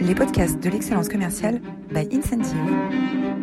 les podcasts de l'excellence commerciale by Incentive.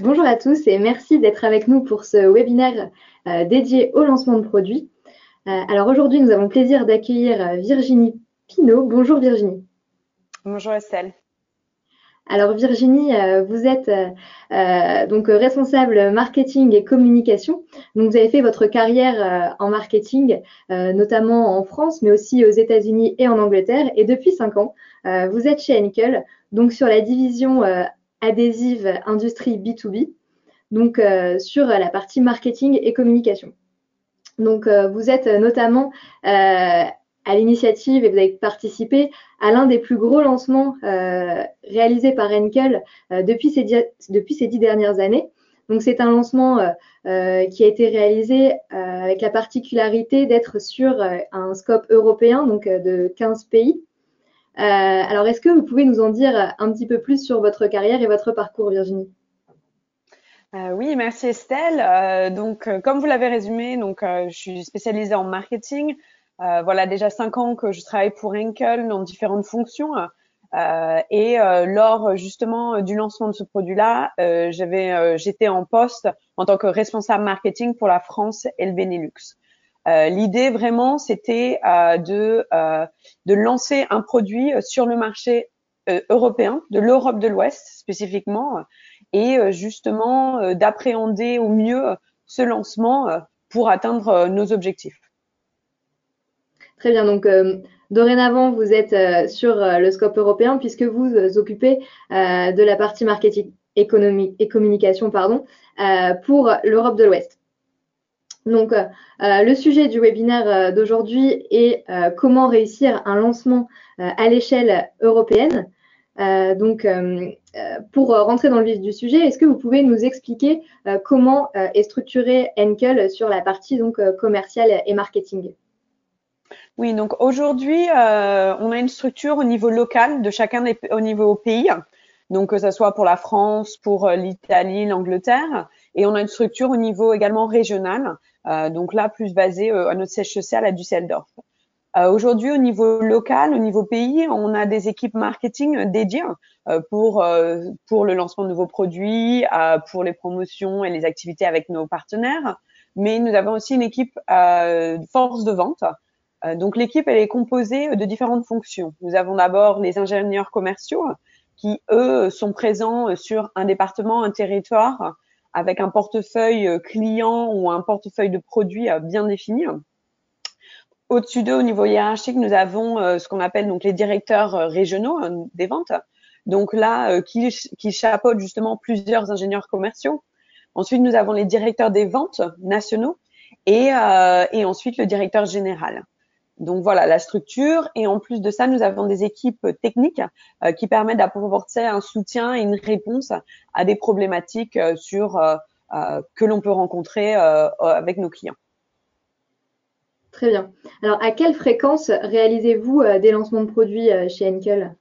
Bonjour à tous et merci d'être avec nous pour ce webinaire euh, dédié au lancement de produits. Euh, alors aujourd'hui, nous avons le plaisir d'accueillir euh, Virginie Pinault. Bonjour Virginie. Bonjour Estelle. Alors Virginie, vous êtes donc responsable marketing et communication. Donc vous avez fait votre carrière en marketing, notamment en France, mais aussi aux États-Unis et en Angleterre. Et depuis cinq ans, vous êtes chez Henkel, donc sur la division adhésive industrie B2B, donc euh, sur la partie marketing et communication. Donc euh, vous êtes notamment euh, à l'initiative et vous avez participé à l'un des plus gros lancements réalisés par Enkel depuis, ces depuis ces dix dernières années. Donc c'est un lancement qui a été réalisé avec la particularité d'être sur un scope européen, donc de 15 pays. Euh, alors, est-ce que vous pouvez nous en dire un petit peu plus sur votre carrière et votre parcours, Virginie? Euh, oui, merci Estelle. Euh, donc, comme vous l'avez résumé, donc je suis spécialisée en marketing. voilà déjà cinq ans que je travaille pour Henkel dans différentes fonctions. et lors justement du lancement de ce produit-là, j'avais, j'étais en poste en tant que responsable marketing pour la France et le Benelux. Euh, l'idée vraiment, c'était euh, de, euh, de lancer un produit sur le marché européen, de l'Europe de l'Ouest spécifiquement, et justement d'appréhender au mieux ce lancement pour atteindre nos objectifs. Très bien, donc dorénavant, vous êtes sur le scope européen puisque vous vous occupez de la partie marketing économique et communication pardon, pour l'Europe de l'Ouest. Donc, euh, euh, le sujet du webinaire euh, d'aujourd'hui est comment réussir un lancement à l'échelle européenne. donc, pour rentrer dans le vif du sujet, est-ce que vous pouvez nous expliquer comment est structuré Enkel sur la partie donc commerciale et marketing? Oui, donc aujourd'hui, on a une structure au niveau local de chacun des au niveau pays. Donc, que ce soit pour la France, pour l'Italie, l'Angleterre, et on a une structure au niveau également régional donc là, plus basé euh, à notre siège social à Düsseldorf. Euh, aujourd'hui, au niveau local, au niveau pays, on a des équipes marketing dédiées pour pour le lancement de nouveaux produits, pour les promotions et les activités avec nos partenaires. Mais nous avons aussi une équipe force de vente. donc l'équipe, elle est composée de différentes fonctions. Nous avons d'abord les ingénieurs commerciaux qui, eux, sont présents sur un département, un territoire avec un portefeuille euh, client ou un portefeuille de produits euh, bien défini. Au-dessus d'eux, au niveau hiérarchique, nous avons euh, ce qu'on appelle donc les directeurs régionaux des ventes. Donc là, qui, qui chapeautent justement plusieurs ingénieurs commerciaux. Ensuite, nous avons les directeurs des ventes nationaux et, et ensuite le directeur général. Donc voilà la structure. Et en plus de ça, nous avons des équipes techniques euh, qui permettent d'apporter un soutien et une réponse à des problématiques euh, sur euh, que l'on peut rencontrer avec nos clients. Très bien. Alors, à quelle fréquence réalisez-vous des lancements de produits chez Enkel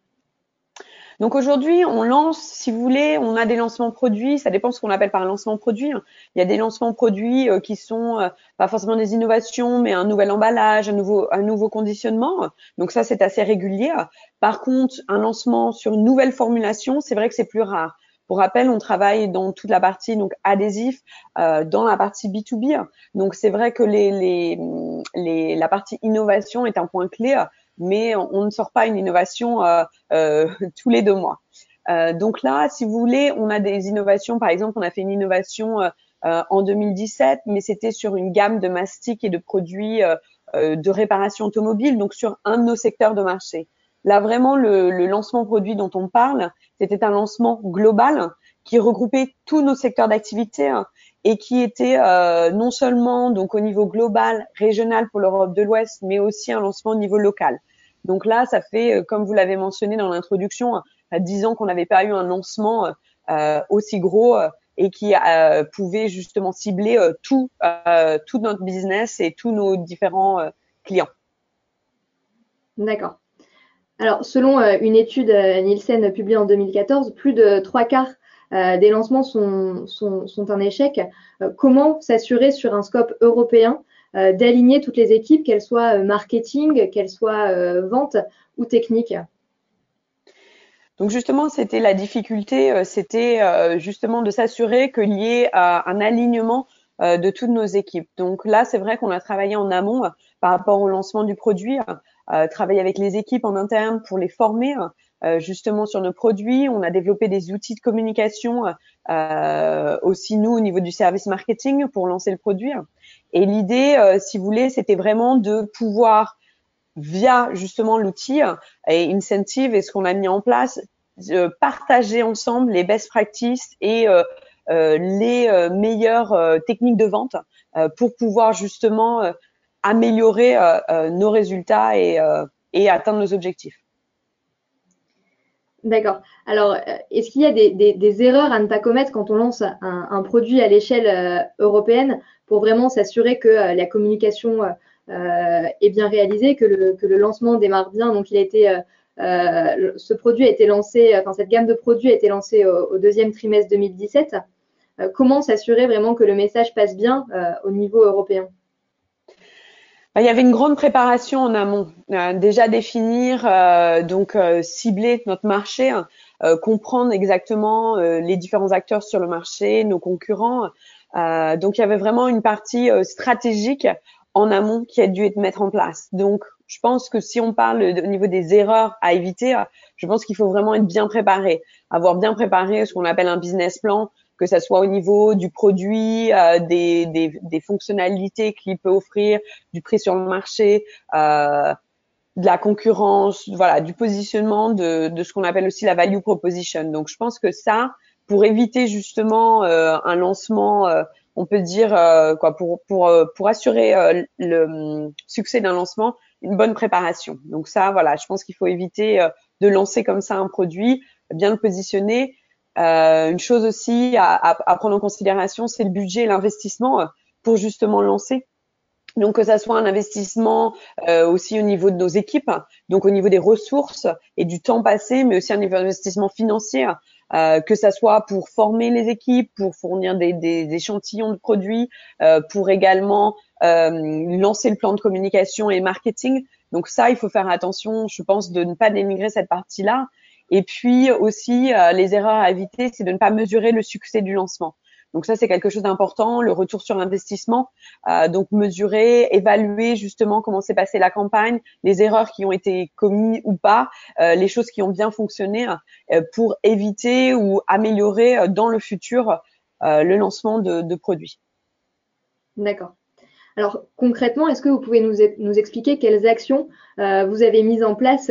donc aujourd'hui, on lance, si vous voulez, on a des lancements produits. Ça dépend de ce qu'on appelle par lancement produit. Hein. Il y a des lancements produits euh, qui sont euh, pas forcément des innovations, mais un nouvel emballage, un nouveau, un nouveau conditionnement. Donc ça, c'est assez régulier. Par contre, un lancement sur une nouvelle formulation, c'est vrai que c'est plus rare. Pour rappel, on travaille dans toute la partie donc adhésif, euh, dans la partie B2B. Donc c'est vrai que les, les, les, la partie innovation est un point clé mais on, ne sort pas une innovation euh, euh, tous les deux mois. Euh, donc là, si vous voulez, on a des innovations. Par exemple, on a fait une innovation en 2017, mais c'était sur une gamme de mastiques et de produits de réparation automobile, donc sur un de nos secteurs de marché. Là, vraiment, le, le lancement produit dont on parle, c'était un lancement global qui regroupait tous nos secteurs d'activité hein, et qui était euh, non seulement donc au niveau global, régional pour l'Europe de l'Ouest, mais aussi un lancement au niveau local. Donc là, ça fait, euh, comme vous l'avez mentionné dans l'introduction, 10 ans qu'on n'avait pas eu un lancement euh, aussi gros et qui pouvait justement cibler tout, tout notre business et tous nos différents clients. D'accord. Alors, selon une étude Nielsen publiée en 2014, plus de trois quarts des lancements sont, un échec. comment s'assurer sur un scope européen euh, d'aligner toutes les équipes, qu'elles soient euh, marketing, qu'elles soient euh, vente ou technique? Donc justement, c'était la difficulté, c'était justement de s'assurer qu'il y ait un alignement de toutes nos équipes. Donc là, c'est vrai qu'on a travaillé en amont par rapport au lancement du produit, travailler avec les équipes en interne pour les former euh, justement sur nos produits. On a développé des outils de communication euh, aussi nous au niveau du service marketing pour lancer le produit. Et l'idée, euh, si vous voulez, c'était vraiment de pouvoir via justement l'outil et Incentive et ce qu'on a mis en place, partager ensemble les best practices et les meilleures techniques de vente pour pouvoir justement améliorer nos résultats et, et atteindre nos objectifs. D'accord. Alors, euh, est-ce qu'il y a des, erreurs à ne pas commettre quand on lance un, produit à l'échelle euh, européenne pour vraiment s'assurer que euh, la communication est bien réalisée, que le, lancement démarre bien? Donc, il a été, ce produit a été lancé, enfin cette gamme de produits a été lancée au, deuxième trimestre 2017. comment s'assurer vraiment que le message passe bien au niveau européen? Il y avait une grande préparation en amont. Euh, déjà définir, euh, donc euh, cibler notre marché, hein, comprendre exactement les différents acteurs sur le marché, nos concurrents. donc il y avait vraiment une partie stratégique en amont qui a dû être mettre en place. Donc je pense que si on parle au niveau des erreurs à éviter, je pense qu'il faut vraiment être bien préparé, avoir bien préparé ce qu'on appelle un business plan, que ça soit au niveau du produit, euh, des, des, des, fonctionnalités qu'il peut offrir, du prix sur le marché, euh, de la concurrence, voilà, du positionnement de, de ce qu'on appelle aussi la value proposition. Donc, je pense que ça, pour éviter justement euh, un lancement, on peut dire quoi, pour pour pour assurer le succès d'un lancement, une bonne préparation. Donc ça, voilà, je pense qu'il faut éviter de lancer comme ça un produit, bien le positionner euh, une chose aussi à, à, prendre en considération, c'est le budget et l'investissement euh, pour justement lancer. Donc que ça soit un investissement euh, aussi au niveau de nos équipes, donc au niveau des ressources et du temps passé, mais aussi un investissement financier, euh, que ça soit pour former les équipes, pour fournir des, des, échantillons de produits, euh, pour également lancer le plan de communication et marketing. Donc ça, il faut faire attention, je pense, de ne pas dénigrer cette partie-là. Et puis aussi, euh, les erreurs à éviter, c'est de ne pas mesurer le succès du lancement. Donc ça, c'est quelque chose d'important, le retour sur investissement. Euh, donc mesurer, évaluer justement comment s'est passée la campagne, les erreurs qui ont été commises ou pas, euh, les choses qui ont bien fonctionné euh, pour éviter ou améliorer euh, dans le futur le lancement de, de produits. D'accord. Alors concrètement, est-ce que vous pouvez nous, nous expliquer quelles actions vous avez mises en place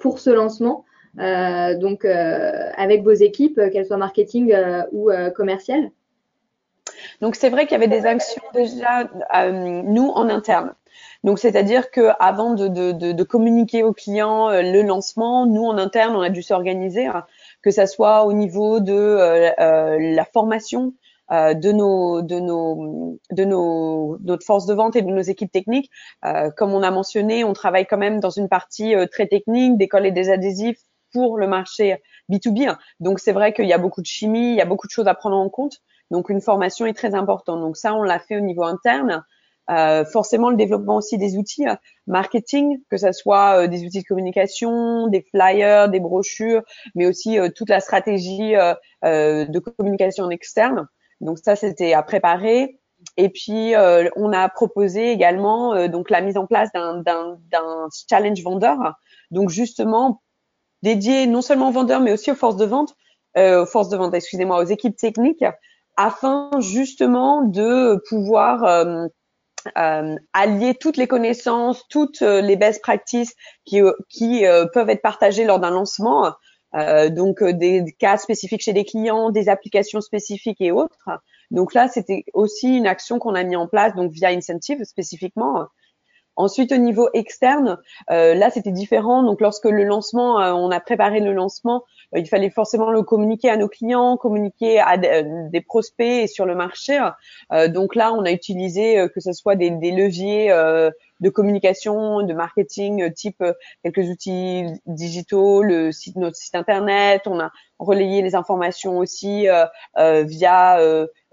pour ce lancement euh, donc euh, avec vos équipes, qu'elles soient marketing euh, ou commerciales Donc c'est vrai qu'il y avait des actions déjà nous en interne. Donc, c'est-à-dire que avant de, de, de, de, communiquer aux clients le lancement, nous en interne, on a dû s'organiser, hein, que ça soit au niveau de euh, la formation euh, de nos, de nos, de nos, notre force de vente et de nos équipes techniques. Euh, comme on a mentionné, on travaille quand même dans une partie très technique, d'école et des adhésifs, pour le marché B2B. Hein. Donc c'est vrai qu'il y a beaucoup de chimie, il y a beaucoup de choses à prendre en compte. Donc une formation est très importante. Donc ça, on l'a fait au niveau interne. Euh, forcément, le développement aussi des outils hein. marketing, que ce soit euh, des outils de communication, des flyers, des brochures, mais aussi euh, toute la stratégie de communication externe. Donc ça, c'était à préparer. Et puis, on a proposé également donc la mise en place d'un challenge vendeur. Donc justement dédié non seulement aux vendeurs, mais aussi aux forces de vente, euh, aux forces de vente, excusez-moi, aux équipes techniques, afin justement de pouvoir euh, euh, allier toutes les connaissances, toutes les best practices qui, qui peuvent être partagées lors d'un lancement, donc des cas spécifiques chez des clients, des applications spécifiques et autres. Donc là, c'était aussi une action qu'on a mis en place, donc via Incentive spécifiquement, Ensuite, au niveau externe, euh, là, c'était différent. Donc, lorsque le lancement, euh, on a préparé le lancement, euh, il fallait forcément le communiquer à nos clients, communiquer à des prospects et sur le marché. donc là, on a utilisé que ce soit des, des leviers de communication, de marketing, type quelques outils digitaux, le site, notre site internet. On a relayé les informations aussi via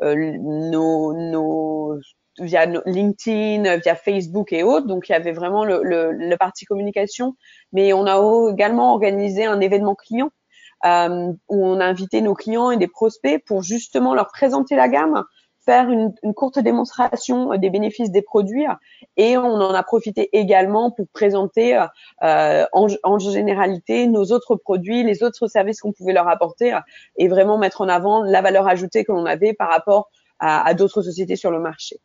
nos, nos via LinkedIn, via Facebook et autres. Donc, il y avait vraiment le, le, le parti communication. Mais on a également organisé un événement client où on a invité nos clients et des prospects pour justement leur présenter la gamme, faire une, une, courte démonstration des bénéfices des produits et on en a profité également pour présenter euh, en, en, généralité nos autres produits, les autres services qu'on pouvait leur apporter et vraiment mettre en avant la valeur ajoutée que l'on avait par rapport à, à d'autres sociétés sur le marché.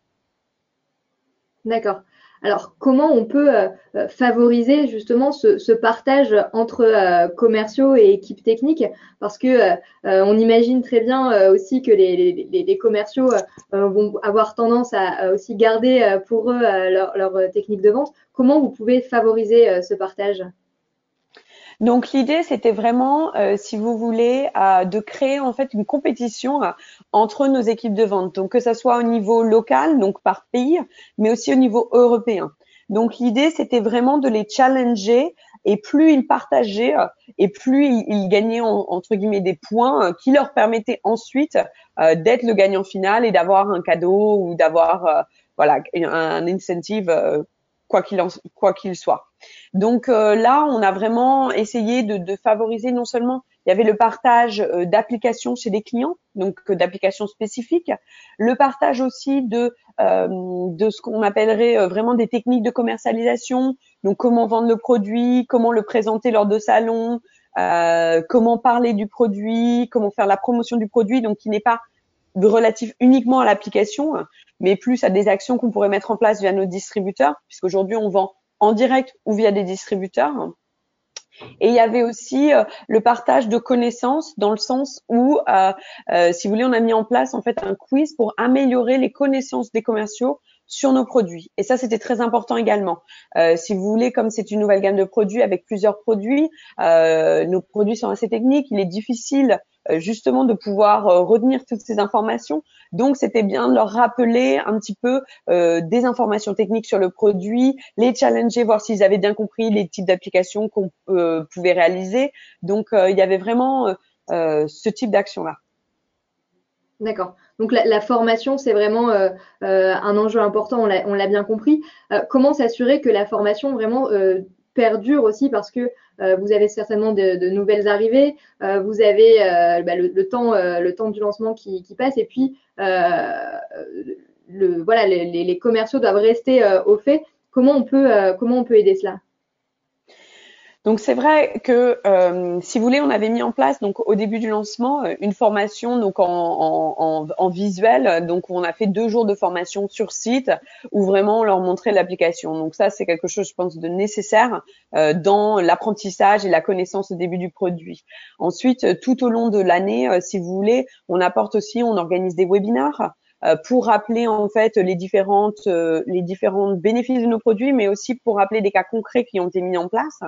D'accord. Alors, comment on peut euh, euh, favoriser justement ce, partage entre euh, commerciaux et équipes techniques? Parce que on imagine très bien aussi que les, commerciaux vont avoir tendance à aussi garder pour eux leur, leur, technique de vente. Comment vous pouvez favoriser ce partage? Donc l'idée, c'était vraiment, euh, si vous voulez, euh, de créer en fait une compétition euh, entre nos équipes de vente. Donc que ça soit au niveau local, donc par pays, mais aussi au niveau européen. Donc l'idée, c'était vraiment de les challenger et plus ils partageaient et plus ils, gagnaient entre guillemets des points qui leur permettaient ensuite d'être le gagnant final et d'avoir un cadeau ou d'avoir voilà un incentive quoi qu'il quoi qu'il soit. Donc euh, là, on a vraiment essayé de, de, favoriser non seulement il y avait le partage euh, d'applications chez des clients, donc euh, d'applications spécifiques, le partage aussi de de ce qu'on appellerait vraiment des techniques de commercialisation, donc comment vendre le produit, comment le présenter lors de salons, comment parler du produit, comment faire la promotion du produit, donc qui n'est pas relatif uniquement à l'application, mais plus à des actions qu'on pourrait mettre en place via nos distributeurs, puisqu'aujourd'hui on vend en direct ou via des distributeurs. Et il y avait aussi euh, le partage de connaissances dans le sens où, euh, euh, si vous voulez, on a mis en place en fait un quiz pour améliorer les connaissances des commerciaux sur nos produits. Et ça, c'était très important également. si vous voulez, comme c'est une nouvelle gamme de produits avec plusieurs produits, nos produits sont assez techniques. Il est difficile euh, justement de pouvoir euh, retenir toutes ces informations. Donc c'était bien de leur rappeler un petit peu euh, des informations techniques sur le produit, les challenger, voir s'ils avaient bien compris les types d'applications qu'on pouvait réaliser. Donc il y avait vraiment ce type d'action là. D'accord. Donc la, formation, c'est vraiment un enjeu important, on l'a bien compris. comment s'assurer que la formation vraiment perdure aussi parce que euh, vous avez certainement de, nouvelles arrivées, euh, vous avez euh, bah, le, temps, le temps du lancement qui, passe et puis voilà, les, commerciaux doivent rester au fait. Comment on peut aider cela? Donc c'est vrai que euh, si vous voulez, on avait mis en place donc au début du lancement euh, une formation donc en, visuel. Donc on a fait deux jours de formation sur site où vraiment on leur montrait l'application. Donc ça c'est quelque chose je pense de nécessaire euh, dans l'apprentissage et la connaissance au début du produit. Ensuite tout au long de l'année, si vous voulez, on apporte aussi, on organise des webinaires pour rappeler en fait les différentes les différents bénéfices de nos produits, mais aussi pour rappeler des cas concrets qui ont été mis en place.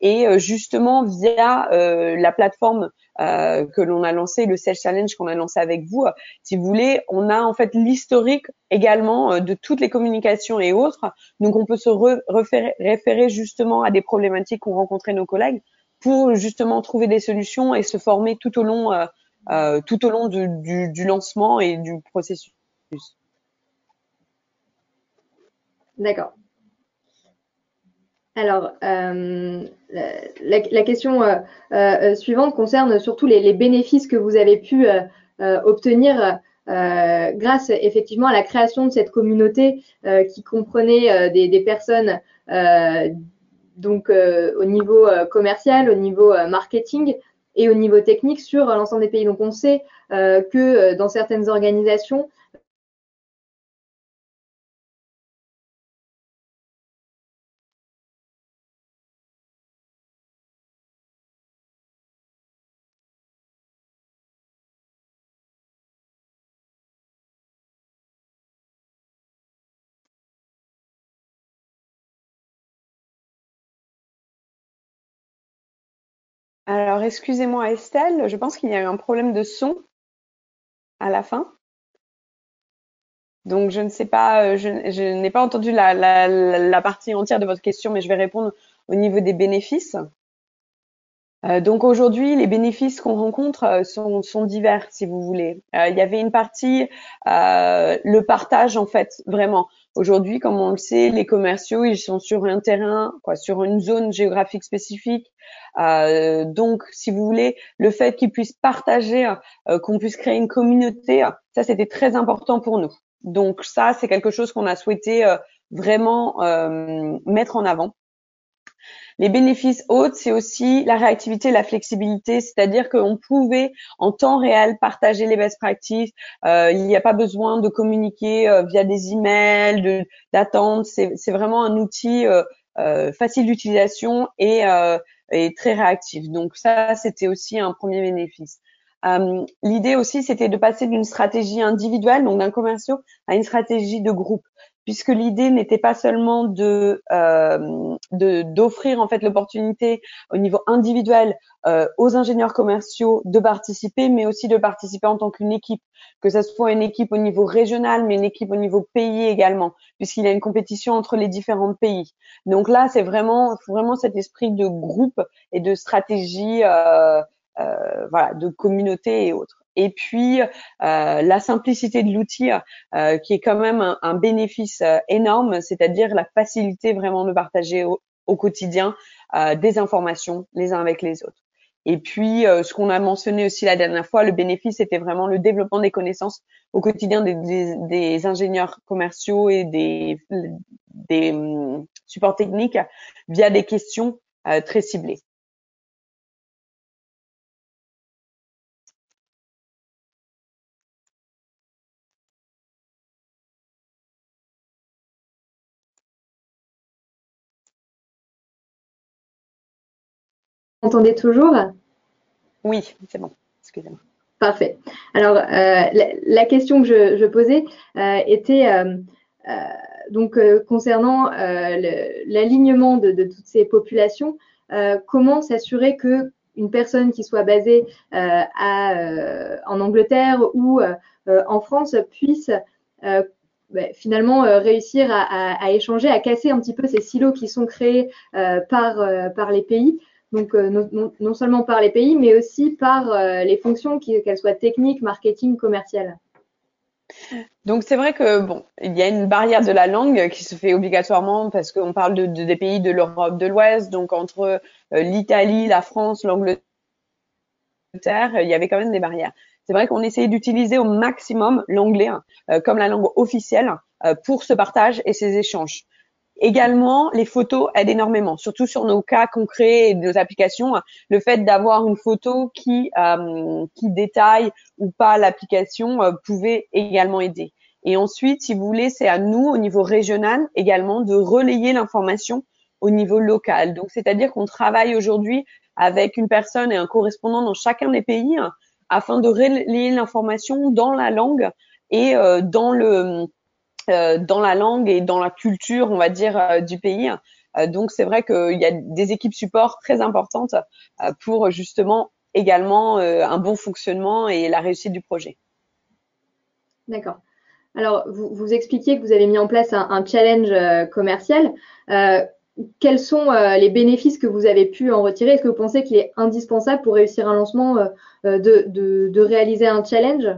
Et euh, justement, via euh, la plateforme euh, que l'on a lancée, le Sales Challenge qu'on a lancé avec vous, si vous voulez, on a en fait l'historique également de toutes les communications et autres. Donc, on peut se référer, justement à des problématiques qu'ont rencontrées nos collègues pour justement trouver des solutions et se former tout au long, tout au long du, du lancement et du processus. D'accord. Alors, euh, la, question euh, euh, suivante concerne surtout les, bénéfices que vous avez pu obtenir grâce effectivement à la création de cette communauté qui comprenait des, personnes donc au niveau commercial, au niveau marketing et au niveau technique sur l'ensemble des pays. Donc, on sait que dans certaines organisations, Alors, excusez-moi Estelle, je pense qu'il y a eu un problème de son à la fin. Donc, je ne sais pas, euh, je, n'ai pas entendu la, partie entière de votre question, mais je vais répondre au niveau des bénéfices. Euh, donc aujourd'hui, les bénéfices qu'on rencontre euh, sont, sont, divers, si vous voulez. il y avait une partie, le partage en fait, vraiment. Aujourd'hui, comme on le sait, les commerciaux, ils sont sur un terrain, quoi, sur une zone géographique spécifique. Euh, donc, si vous voulez, le fait qu'ils puissent partager, euh, qu'on puisse créer une communauté, ça, c'était très important pour nous. Donc, ça, c'est quelque chose qu'on a souhaité euh, vraiment mettre en avant. Les bénéfices autres, c'est aussi la réactivité, la flexibilité, c'est-à-dire qu'on pouvait en temps réel partager les best practices. Euh, il n'y a pas besoin de communiquer euh, via des emails, d'attendre. C'est vraiment un outil euh, facile d'utilisation et, et, très réactif. Donc ça, c'était aussi un premier bénéfice. L'idée aussi, c'était de passer d'une stratégie individuelle, donc d'un commercial, à une stratégie de groupe puisque l'idée n'était pas seulement de euh, d'offrir en fait l'opportunité au niveau individuel euh, aux ingénieurs commerciaux de participer, mais aussi de participer en tant qu'une équipe, que ce soit une équipe au niveau régional, mais une équipe au niveau pays également, puisqu'il y a une compétition entre les différents pays. Donc là, c'est vraiment vraiment cet esprit de groupe et de stratégie, euh voilà, de communauté et autres. Et puis euh, la simplicité de l'outil, euh, qui est quand même un, bénéfice euh, énorme, c'est-à-dire la facilité vraiment de partager au, quotidien des informations les uns avec les autres. Et puis, ce qu'on a mentionné aussi la dernière fois, le bénéfice, c'était vraiment le développement des connaissances au quotidien des, ingénieurs commerciaux et des, des hum, supports techniques via des questions très ciblées. Entendez toujours? Oui, c'est bon. Excusez-moi. Parfait. Alors, euh, la, question que je, posais euh, était euh, donc concernant l'alignement de, toutes ces populations. comment s'assurer que une personne qui soit basée en Angleterre ou en France puisse bah, finalement réussir à, échanger, à casser un petit peu ces silos qui sont créés par les pays donc euh, non, seulement par les pays, mais aussi par euh, les fonctions, qu'elles soient techniques, marketing, commerciales. Donc c'est vrai que bon, il y a une barrière de la langue qui se fait obligatoirement parce qu'on parle de, des pays de l'Europe de l'Ouest, donc entre euh, l'Italie, la France, l'Angleterre, il y avait quand même des barrières. C'est vrai qu'on essayait d'utiliser au maximum l'anglais comme la langue officielle pour ce partage et ces échanges. Également, les photos aident énormément, surtout sur nos cas concrets et nos applications. Le fait d'avoir une photo qui euh, qui détaille ou pas l'application euh, pouvait également aider. Et ensuite, si vous voulez, c'est à nous au niveau régional également de relayer l'information au niveau local. Donc, c'est-à-dire qu'on travaille aujourd'hui avec une personne et un correspondant dans chacun des pays hein, afin de relayer l'information dans la langue et euh, dans le dans la langue et dans la culture, on va dire, euh, du pays. Euh, donc c'est vrai qu'il y a des équipes support très importantes pour justement également un bon fonctionnement et la réussite du projet. D'accord. Alors, vous, expliquiez que vous avez mis en place un, challenge commercial. quels sont les bénéfices que vous avez pu en retirer? Est-ce que vous pensez qu'il est indispensable pour réussir un lancement de, réaliser un challenge?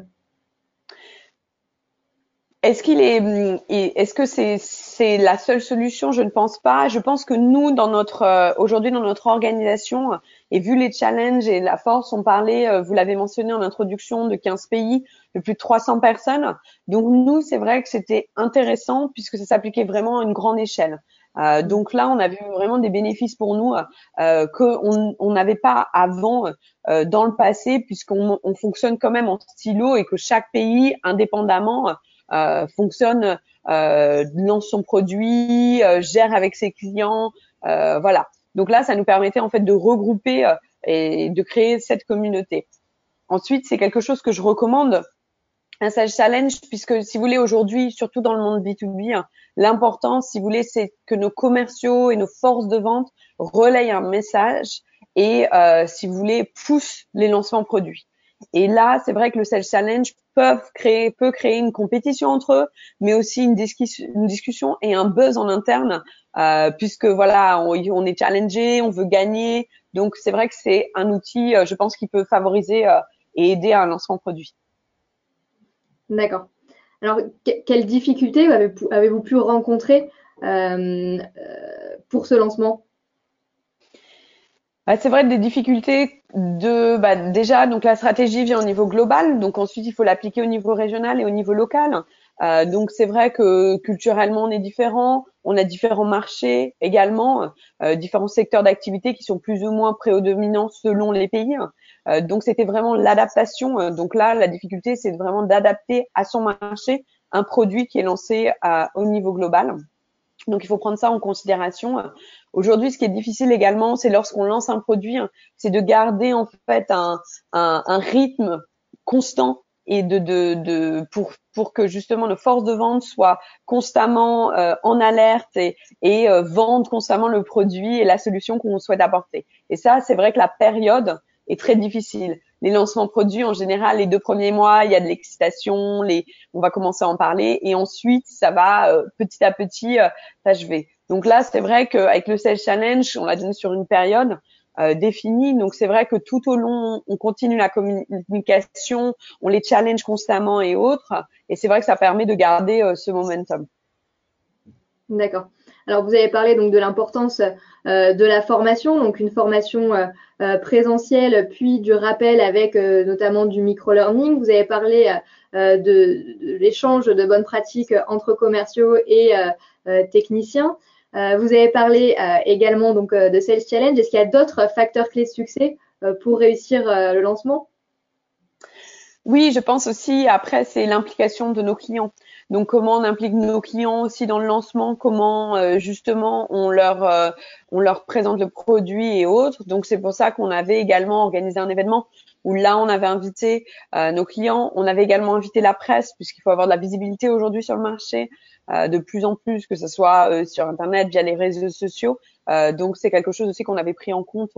Est-ce qu'il est, est-ce que c'est c'est la seule solution? Je ne pense pas. Je pense que nous, dans notre euh, aujourd'hui dans notre organisation, et vu les challenges et la force, on parlait, euh, vous l'avez mentionné en introduction, de 15 pays, de plus de 300 personnes. Donc nous, c'est vrai que c'était intéressant puisque ça s'appliquait vraiment à une grande échelle. Euh, donc là, on a vu vraiment des bénéfices pour nous euh, qu'on n'avait pas avant euh, dans le passé, puisqu'on on fonctionne quand même en stylo et que chaque pays, indépendamment, fonctionne, euh, lance son produit, euh, gère avec ses clients, voilà. Donc là, ça nous permettait en fait de regrouper et de créer cette communauté. Ensuite, c'est quelque chose que je recommande un sales challenge, puisque si vous voulez aujourd'hui, surtout dans le monde B2B, hein, l'important, si vous voulez, c'est que nos commerciaux et nos forces de vente relayent un message et, euh, si vous voulez, poussent les lancements produits. Et là, c'est vrai que le Sales Challenge créer, peut créer une compétition entre eux, mais aussi une, une discussion et un buzz en interne, euh, puisque voilà, on, est challengé, on veut gagner. Donc c'est vrai que c'est un outil, euh, je pense, qui peut favoriser euh, et aider à un lancement produit. D'accord. Alors, quelles difficultés avez-vous pu rencontrer pour ce lancement? Bah, c'est vrai des difficultés de bah, déjà donc la stratégie vient au niveau global donc ensuite il faut l'appliquer au niveau régional et au niveau local. Euh, donc c'est vrai que culturellement on est différent on a différents marchés également euh, différents secteurs d'activité qui sont plus ou moins prédominants selon les pays. Euh, donc c'était vraiment l'adaptation. Donc là la difficulté c'est vraiment d'adapter à son marché un produit qui est lancé au niveau global donc il faut prendre ça en considération. Aujourd'hui, ce qui est difficile également, c'est lorsqu'on lance un produit, c'est de garder en fait un, un, un rythme constant et de, de, de, pour, pour que justement nos forces de vente soient constamment euh, en alerte et, et euh, vendent constamment le produit et la solution qu'on souhaite apporter. Et ça, c'est vrai que la période est très difficile les lancements produits en général, les deux premiers mois, il y a de l'excitation, les, on va commencer à en parler, et ensuite ça va euh, petit à petit euh, s'achever. Donc là, c'est vrai qu'avec le Sales Challenge, on l'a donné sur une période euh, définie. Donc c'est vrai que tout au long, on continue la communication, on les challenge constamment et autres, et c'est vrai que ça permet de garder euh, ce momentum. D'accord. Alors vous avez parlé donc de l'importance de la formation, donc une formation euh, euh, présentielle, puis du rappel avec notamment du micro-learning. Vous avez parlé de, l'échange de bonnes pratiques entre commerciaux et techniciens. vous avez parlé également donc de Sales Challenge. Est-ce qu'il y a d'autres facteurs clés de succès pour réussir le lancement? Oui, je pense aussi, après, c'est l'implication de nos clients. Donc, comment on implique nos clients aussi dans le lancement, comment euh, justement on leur, euh, on leur présente le produit et autres? Donc, c'est pour ça qu'on avait également organisé un événement où là, on avait invité euh, nos clients. On avait également invité la presse, puisqu'il faut avoir de la visibilité aujourd'hui sur le marché, de plus en plus, que ce soit sur Internet, via les réseaux sociaux. donc, c'est quelque chose aussi qu'on avait pris en compte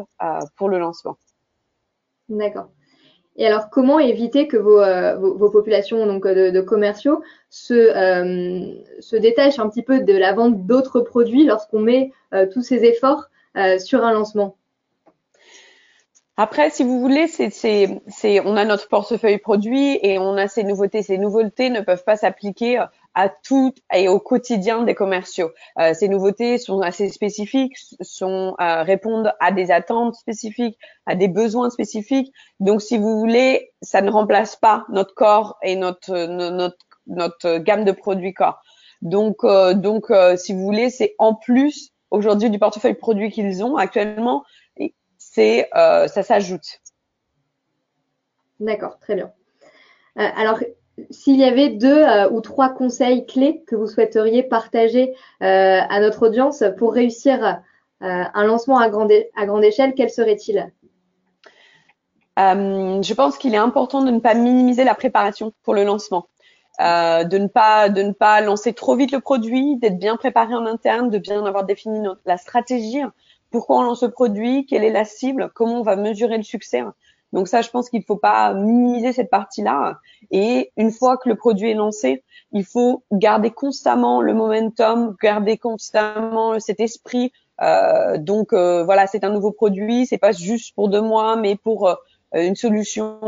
pour le lancement. D'accord. Et alors, comment éviter que vos, euh, vos, populations donc de, de commerciaux se, euh, se détachent un petit peu de la vente d'autres produits lorsqu'on met euh, tous ces efforts sur un lancement? Après, si vous voulez, c'est, on a notre portefeuille produit et on a ces nouveautés. Ces nouveautés ne peuvent pas s'appliquer à tout et au quotidien des commerciaux. Euh, ces nouveautés sont assez spécifiques, sont euh, répondent à des attentes spécifiques, à des besoins spécifiques. Donc, si vous voulez, ça ne remplace pas notre corps et notre notre notre gamme de produits corps. Donc, euh, donc, euh, si vous voulez, c'est en plus aujourd'hui du portefeuille produit qu'ils ont actuellement, c'est euh, ça s'ajoute. D'accord, très bien. alors, s'il y avait deux euh, ou trois conseils clés que vous souhaiteriez partager euh, à notre audience pour réussir euh, un lancement à grande, échelle, quels seraient-ils Je pense qu'il est important de ne pas minimiser la préparation pour le lancement. de ne pas de ne pas lancer trop vite le produit, d'être bien préparé en interne, de bien avoir défini la stratégie, pourquoi on lance le produit, quelle est la cible, comment on va mesurer le succès. Donc ça, je pense qu'il ne faut pas minimiser cette partie-là. Et une fois que le produit est lancé, il faut garder constamment le momentum, garder constamment cet esprit. Euh, donc euh, voilà, c'est un nouveau produit, c'est pas juste pour deux mois, mais pour euh, une solution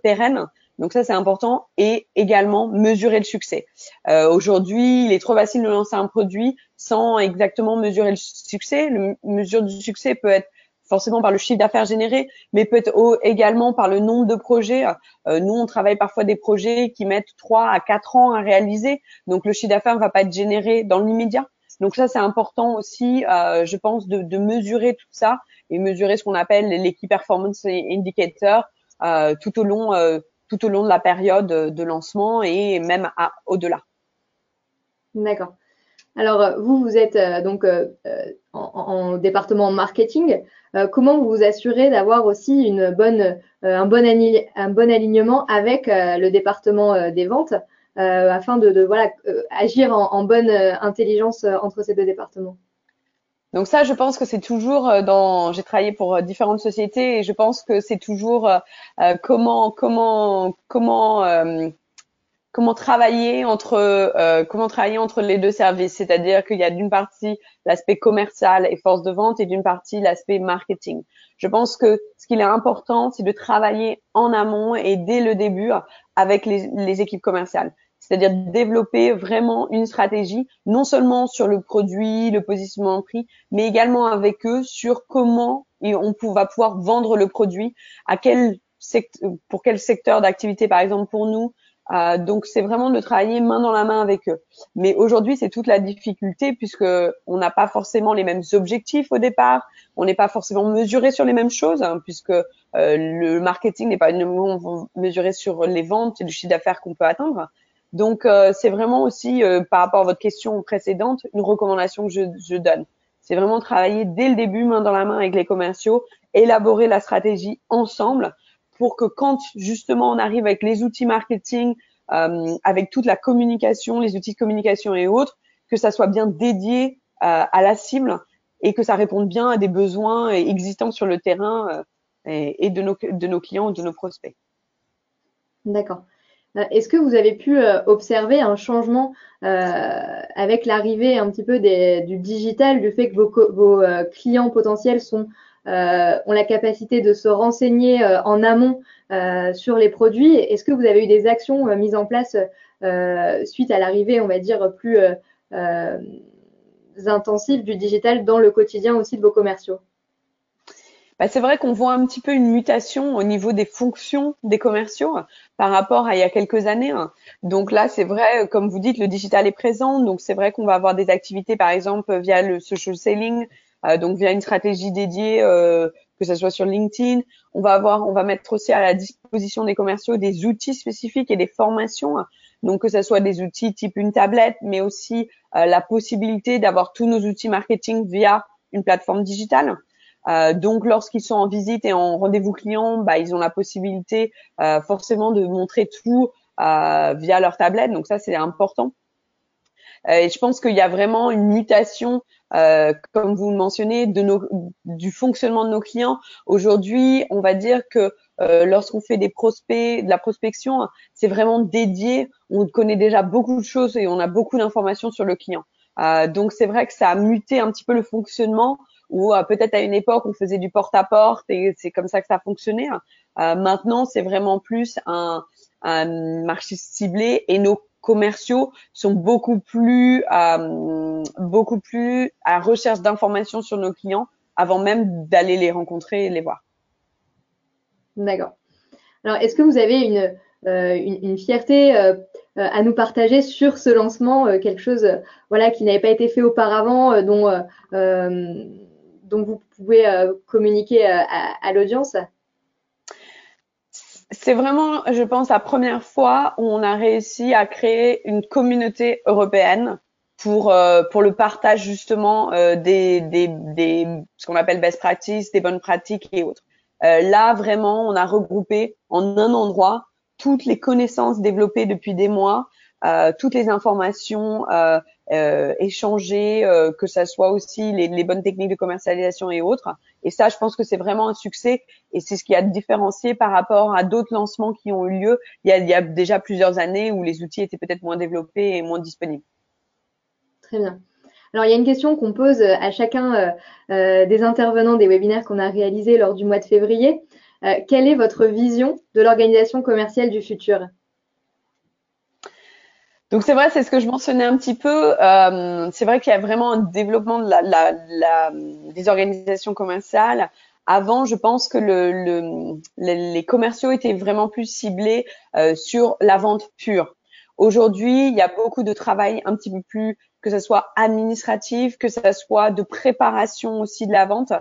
pérenne. Donc ça, c'est important. Et également mesurer le succès. Aujourd'hui, il est trop facile de lancer un produit sans exactement mesurer le succès. Le mesure du succès peut être forcément par le chiffre d'affaires généré, mais peut-être également par le nombre de projets. Euh, nous, on travaille parfois des projets qui mettent trois à quatre ans à réaliser, donc le chiffre d'affaires ne va pas être généré dans l'immédiat. Donc ça, c'est important aussi, euh, je pense, de, mesurer tout ça et mesurer ce qu'on appelle les performance indicators euh, tout au long euh, tout au long de la période de lancement et même au-delà. D'accord. Alors, vous, vous êtes donc en, en, département marketing. Euh, comment vous vous assurez d'avoir aussi une bonne, un, bon un bon alignement avec le département des ventes afin de, de voilà, agir en, en bonne intelligence entre ces deux départements? Donc ça, je pense que c'est toujours dans. J'ai travaillé pour différentes sociétés et je pense que c'est toujours comment comment comment comment travailler entre euh, comment travailler entre les deux services, c'est-à-dire qu'il y a d'une partie l'aspect commercial et force de vente et d'une partie l'aspect marketing. Je pense que ce qu'il est important, c'est de travailler en amont et dès le début avec les, équipes commerciales. c'est-à-dire développer vraiment une stratégie, non seulement sur le produit, le positionnement prix, mais également avec eux sur comment on va pouvoir vendre le produit, à quel pour quel secteur d'activité par exemple pour nous, euh, donc c'est vraiment de travailler main dans la main avec eux. Mais aujourd'hui c'est toute la difficulté puisque on n'a pas forcément les mêmes objectifs au départ, on n'est pas forcément mesuré sur les mêmes choses hein, puisque euh, le marketing n'est pas mesuré sur les ventes et le chiffre d'affaires qu'on peut atteindre. Donc euh, c'est vraiment aussi par rapport à votre question précédente une recommandation que je, je donne. C'est vraiment travailler dès le début main dans la main avec les commerciaux, élaborer la stratégie ensemble pour que quand justement on arrive avec les outils marketing, euh, avec toute la communication, les outils de communication et autres, que ça soit bien dédié euh, à la cible et que ça réponde bien à des besoins existants sur le terrain euh, et, de, nos, clients ou de nos prospects. D'accord. Est-ce que vous avez pu observer un changement avec l'arrivée un petit peu du digital, du fait que vos, clients potentiels sont ont la capacité de se renseigner euh, en amont euh, sur les produits. Est-ce que vous avez eu des actions mises en place suite à l'arrivée, on va dire, plus intensive du digital dans le quotidien aussi de vos commerciaux? Bah, c'est vrai qu'on voit un petit peu une mutation au niveau des fonctions des commerciaux par rapport à il y a quelques années. Hein. Donc là, c'est vrai, comme vous dites, le digital est présent. Donc c'est vrai qu'on va avoir des activités, par exemple, via le social selling, euh, donc via une stratégie dédiée, euh, que ce soit sur LinkedIn, on va avoir, on va mettre aussi à la disposition des commerciaux des outils spécifiques et des formations. Donc que ce soit des outils type une tablette, mais aussi euh, la possibilité d'avoir tous nos outils marketing via une plateforme digitale. Euh, donc, lorsqu'ils sont en visite et en rendez-vous client, bah, ils ont la possibilité euh, forcément de montrer tout euh, via leur tablette. Donc ça, c'est important. Et je pense qu'il y a vraiment une mutation euh, comme vous le mentionnez, de nos, du fonctionnement de nos clients. Aujourd'hui, on va dire que euh, lorsqu'on fait des prospects, de la prospection, c'est vraiment dédié. On connaît déjà beaucoup de choses et on a beaucoup d'informations sur le client. Euh, donc c'est vrai que ça a muté un petit peu le fonctionnement. Ou euh, peut-être à une époque on faisait du porte-à-porte et c'est comme ça que ça fonctionnait. Euh, maintenant, c'est vraiment plus un, un marché ciblé et nos commerciaux sont beaucoup plus, euh, beaucoup plus à recherche d'informations sur nos clients avant même d'aller les rencontrer et les voir. D'accord. Alors, est-ce que vous avez une, euh, une, fierté euh, à nous partager sur ce lancement, quelque chose voilà, qui n'avait pas été fait auparavant, dont, dont vous pouvez communiquer à l'audience? C'est vraiment, je pense, la première fois où on a réussi à créer une communauté européenne pour euh, pour le partage justement euh, des, des, des ce qu'on appelle best practices, des bonnes pratiques et autres. Euh, là vraiment, on a regroupé en un endroit toutes les connaissances développées depuis des mois, toutes les informations euh, euh, échanger, euh, que ça soit aussi les, les, bonnes techniques de commercialisation et autres. Et ça, je pense que c'est vraiment un succès et c'est ce qui a différencié par rapport à d'autres lancements qui ont eu lieu il y a, il y a déjà plusieurs années où les outils étaient peut-être moins développés et moins disponibles. Très bien. Alors, il y a une question qu'on pose à chacun euh, euh des intervenants des webinaires qu'on a réalisés lors du mois de février. Euh, quelle est votre vision de l'organisation commerciale du futur? Donc c'est vrai, c'est ce que je mentionnais un petit peu. Euh, c'est vrai qu'il y a vraiment un développement de la, la, la, des organisations commerciales. Avant, je pense que le, le, les commerciaux étaient vraiment plus ciblés euh, sur la vente pure. Aujourd'hui, il y a beaucoup de travail un petit peu plus, que ce soit administratif, que ce soit de préparation aussi de la vente,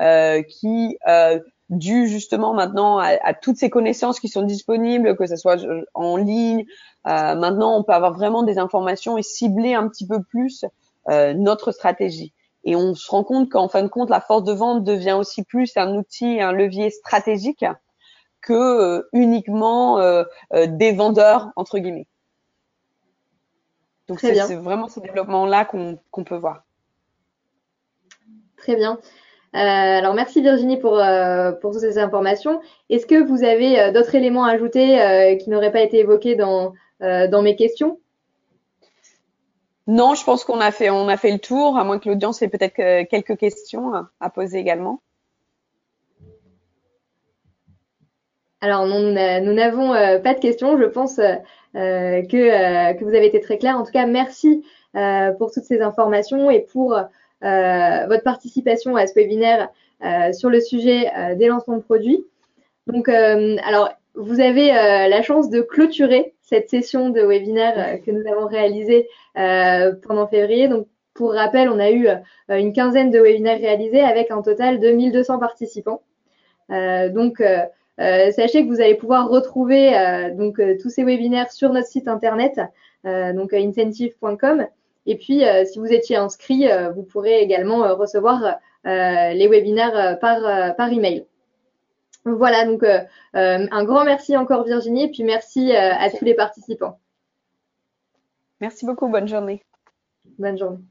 euh, qui euh, dû justement maintenant à, à, toutes ces connaissances qui sont disponibles, que ce soit en ligne, euh, maintenant, on peut avoir vraiment des informations et cibler un petit peu plus euh, notre stratégie. Et on se rend compte qu'en fin de compte, la force de vente devient aussi plus un outil, un levier stratégique que euh, uniquement des vendeurs entre guillemets. Donc c'est vraiment ce développement-là qu'on peut voir. Très bien. Euh, alors merci Virginie pour, pour toutes ces informations. Est-ce que vous avez d'autres éléments à ajouter qui n'auraient pas été évoqués dans, euh, dans mes questions? Non, je pense qu'on a fait, on a fait le tour, à moins que l'audience ait peut-être quelques questions à poser également. Alors, nous n'avons euh, pas de questions. Je pense euh, que, que vous avez été très clair. En tout cas, merci pour toutes ces informations et pour votre participation à ce webinaire sur le sujet des lancements de produits. Donc, alors, vous avez la chance de clôturer cette session de webinaire que nous avons réalisée pendant février. Donc, pour rappel, on a eu une quinzaine de webinaires réalisés avec un total de 1200 participants. donc, euh, sachez que vous allez pouvoir retrouver euh, donc euh, tous ces webinaires sur notre site internet, donc incentive.com. Et puis, si vous étiez inscrit, vous pourrez également recevoir les webinaires par, par email. Voilà, donc un grand merci encore Virginie, et puis merci à tous les participants. Merci beaucoup, bonne journée. Bonne journée.